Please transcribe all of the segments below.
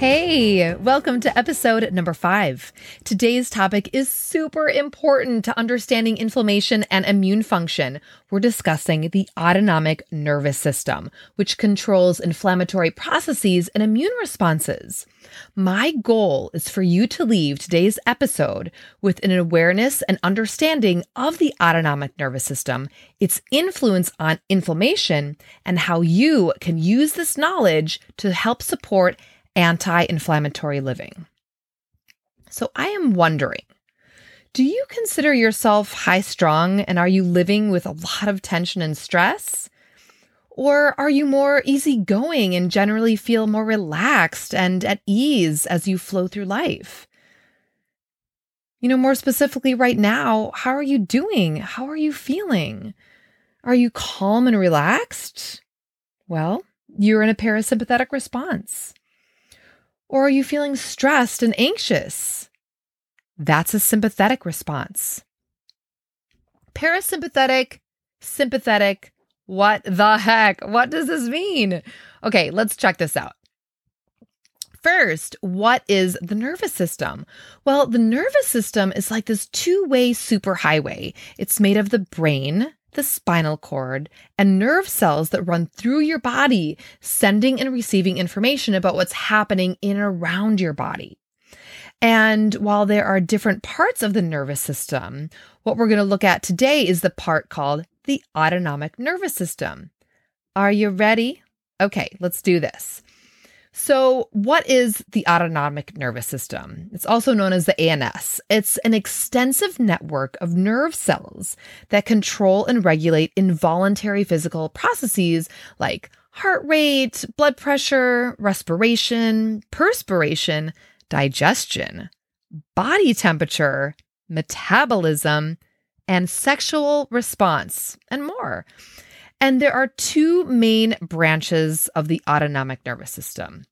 Hey, welcome to episode number five. Today's topic is super important to understanding inflammation and immune function. We're discussing the autonomic nervous system, which controls inflammatory processes and immune responses. My goal is for you to leave today's episode with an awareness and understanding of the autonomic nervous system, its influence on inflammation, and how you can use this knowledge to help support anti inflammatory living. So I am wondering do you consider yourself high strung and are you living with a lot of tension and stress? Or are you more easygoing and generally feel more relaxed and at ease as you flow through life? You know, more specifically, right now, how are you doing? How are you feeling? Are you calm and relaxed? Well, you're in a parasympathetic response. Or are you feeling stressed and anxious? That's a sympathetic response. Parasympathetic, sympathetic, what the heck? What does this mean? Okay, let's check this out. First, what is the nervous system? Well, the nervous system is like this two way superhighway. It's made of the brain, the spinal cord, and nerve cells that run through your body, sending and receiving information about what's happening in and around your body. And while there are different parts of the nervous system, what we're going to look at today is the part called the autonomic nervous system. Are you ready? Okay, let's do this. So, what is the autonomic nervous system? It's also known as the ANS. It's an extensive network of nerve cells that control and regulate involuntary physical processes like heart rate, blood pressure, respiration, perspiration, digestion, body temperature, metabolism, and sexual response, and more. And there are two main branches of the autonomic nervous system.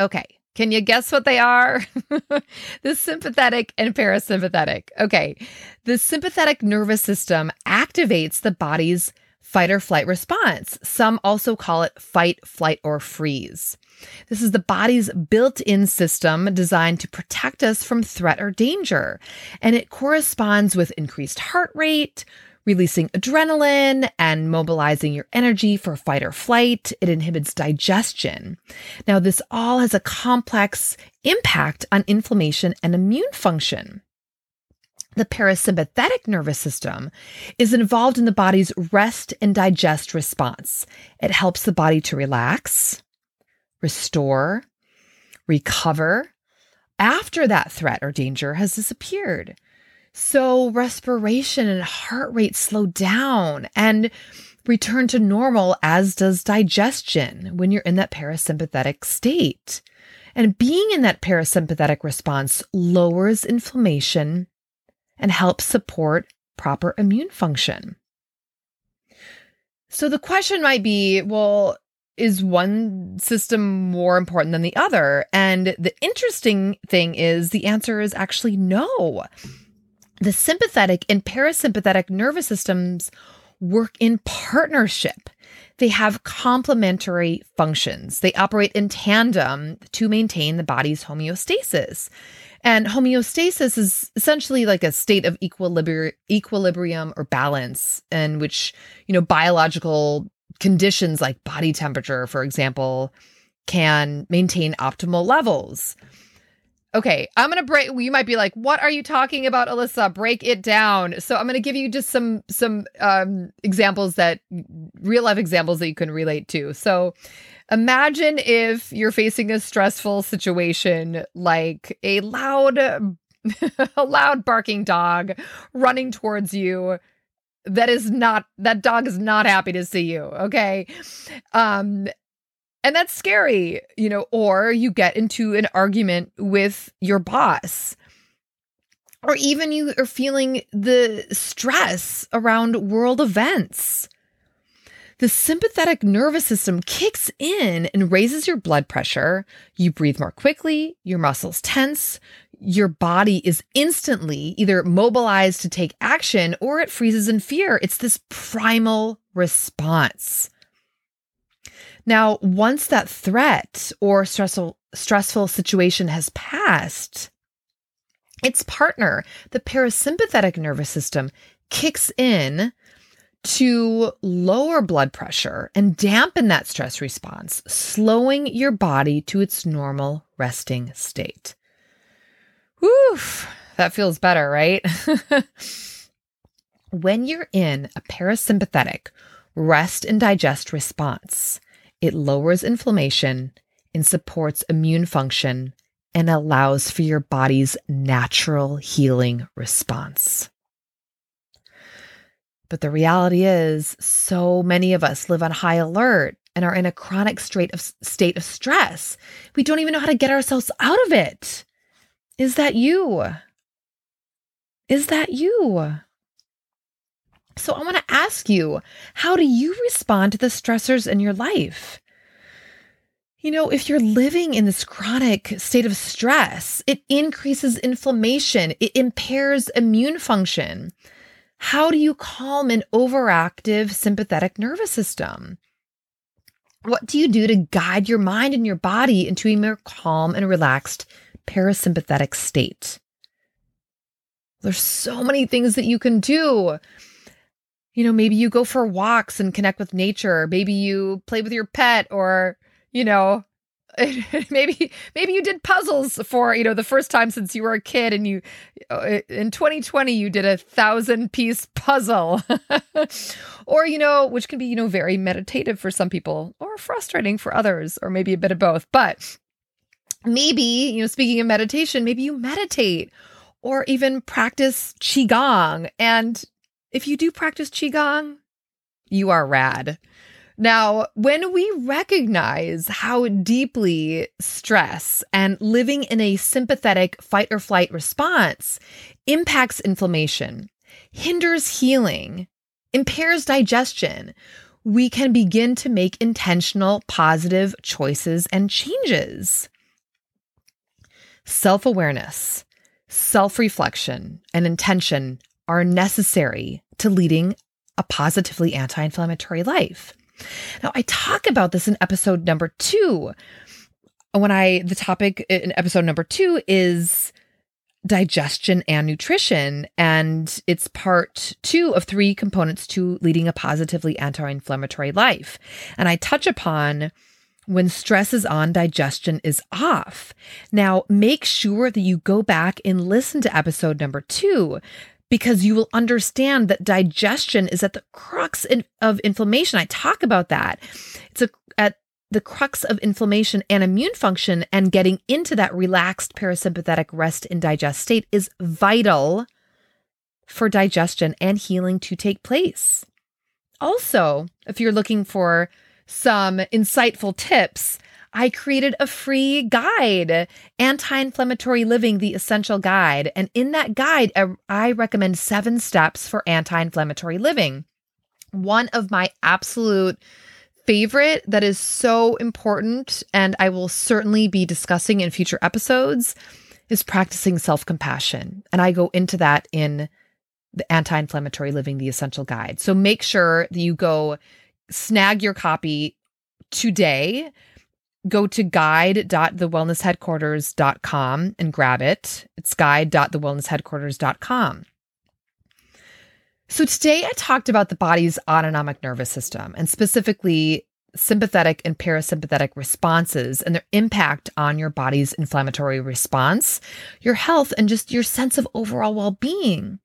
Okay, can you guess what they are? the sympathetic and parasympathetic. Okay, the sympathetic nervous system activates the body's fight or flight response. Some also call it fight, flight, or freeze. This is the body's built in system designed to protect us from threat or danger. And it corresponds with increased heart rate, releasing adrenaline and mobilizing your energy for fight or flight. It inhibits digestion. Now, this all has a complex impact on inflammation and immune function. The parasympathetic nervous system is involved in the body's rest and digest response. It helps the body to relax, restore, recover after that threat or danger has disappeared. So respiration and heart rate slow down and return to normal, as does digestion when you're in that parasympathetic state. And being in that parasympathetic response lowers inflammation and helps support proper immune function. So the question might be well, is one system more important than the other? And the interesting thing is the answer is actually no. The sympathetic and parasympathetic nervous systems work in partnership. They have complementary functions. They operate in tandem to maintain the body's homeostasis. And homeostasis is essentially like a state of equilibri- equilibrium or balance in which, you know, biological conditions like body temperature, for example, can maintain optimal levels. Okay, I'm to break you might be like, "What are you talking about, Alyssa? Break it down." So I'm to give you just some some um examples that real life examples that you can relate to. So imagine if you're facing a stressful situation like a loud a loud barking dog running towards you that is not that dog is not happy to see you, okay? Um and that's scary, you know, or you get into an argument with your boss. or even you are feeling the stress around world events. The sympathetic nervous system kicks in and raises your blood pressure. You breathe more quickly, your muscles tense, your body is instantly either mobilized to take action or it freezes in fear. It's this primal response. Now, once that threat or stressful stressful situation has passed, its partner, the parasympathetic nervous system, kicks in to lower blood pressure and dampen that stress response, slowing your body to its normal resting state. Whew, that feels better, right? when you're in a parasympathetic rest and digest response, it lowers inflammation and supports immune function and allows for your body's natural healing response. But the reality is, so many of us live on high alert and are in a chronic state of, state of stress. We don't even know how to get ourselves out of it. Is that you? Is that you? So I want to ask you, how do you respond to the stressors in your life? You know, if you're living in this chronic state of stress, it increases inflammation, it impairs immune function. How do you calm an overactive sympathetic nervous system? What do you do to guide your mind and your body into a more calm and relaxed parasympathetic state? There's so many things that you can do you know, maybe you go for walks and connect with nature. Maybe you play with your pet or, you know, maybe maybe you did puzzles for, you know, the first time since you were a kid and you uh, in 2020 you did a 1000 piece puzzle. or, you know, which can be, you know, very meditative for some people or frustrating for others or maybe a bit of both. But maybe, you know, speaking of meditation, maybe you meditate or even practice qigong and if you do practice Qigong, you are rad. Now, when we recognize how deeply stress and living in a sympathetic fight or flight response impacts inflammation, hinders healing, impairs digestion, we can begin to make intentional positive choices and changes. Self awareness, self reflection, and intention are necessary to leading a positively anti inflammatory life. Now, I talk about this in episode number two. When I, the topic in episode number two is digestion and nutrition. And it's part two of three components to leading a positively anti inflammatory life. And I touch upon when stress is on, digestion is off. Now, make sure that you go back and listen to episode number two because you will understand that digestion is at the crux in, of inflammation. I talk about that. It's a, at the crux of inflammation and immune function, and getting into that relaxed parasympathetic rest and digest state is vital for digestion and healing to take place. Also, if you're looking for some insightful tips, I created a free guide, Anti Inflammatory Living, the Essential Guide. And in that guide, uh, I recommend seven steps for anti inflammatory living. One of my absolute favorite that is so important, and I will certainly be discussing in future episodes, is practicing self compassion. And I go into that in the Anti Inflammatory Living, the Essential Guide. So make sure that you go snag your copy today go to guide.thewellnessheadquarters.com and grab it. It's guide.thewellnessheadquarters.com. So today I talked about the body's autonomic nervous system and specifically sympathetic and parasympathetic responses and their impact on your body's inflammatory response, your health, and just your sense of overall well being.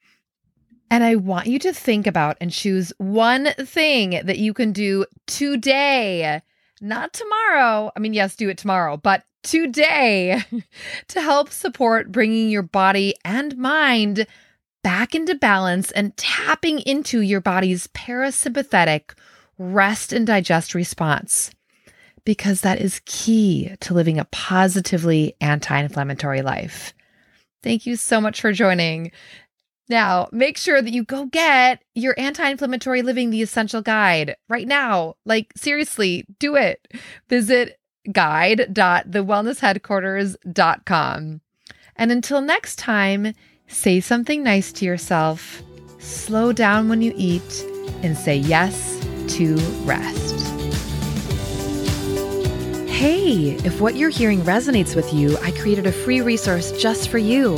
And I want you to think about and choose one thing that you can do today not tomorrow. I mean, yes, do it tomorrow, but today to help support bringing your body and mind back into balance and tapping into your body's parasympathetic rest and digest response. Because that is key to living a positively anti inflammatory life. Thank you so much for joining. Now, make sure that you go get your anti inflammatory living, the essential guide right now. Like, seriously, do it. Visit guide.thewellnessheadquarters.com. And until next time, say something nice to yourself, slow down when you eat, and say yes to rest. Hey, if what you're hearing resonates with you, I created a free resource just for you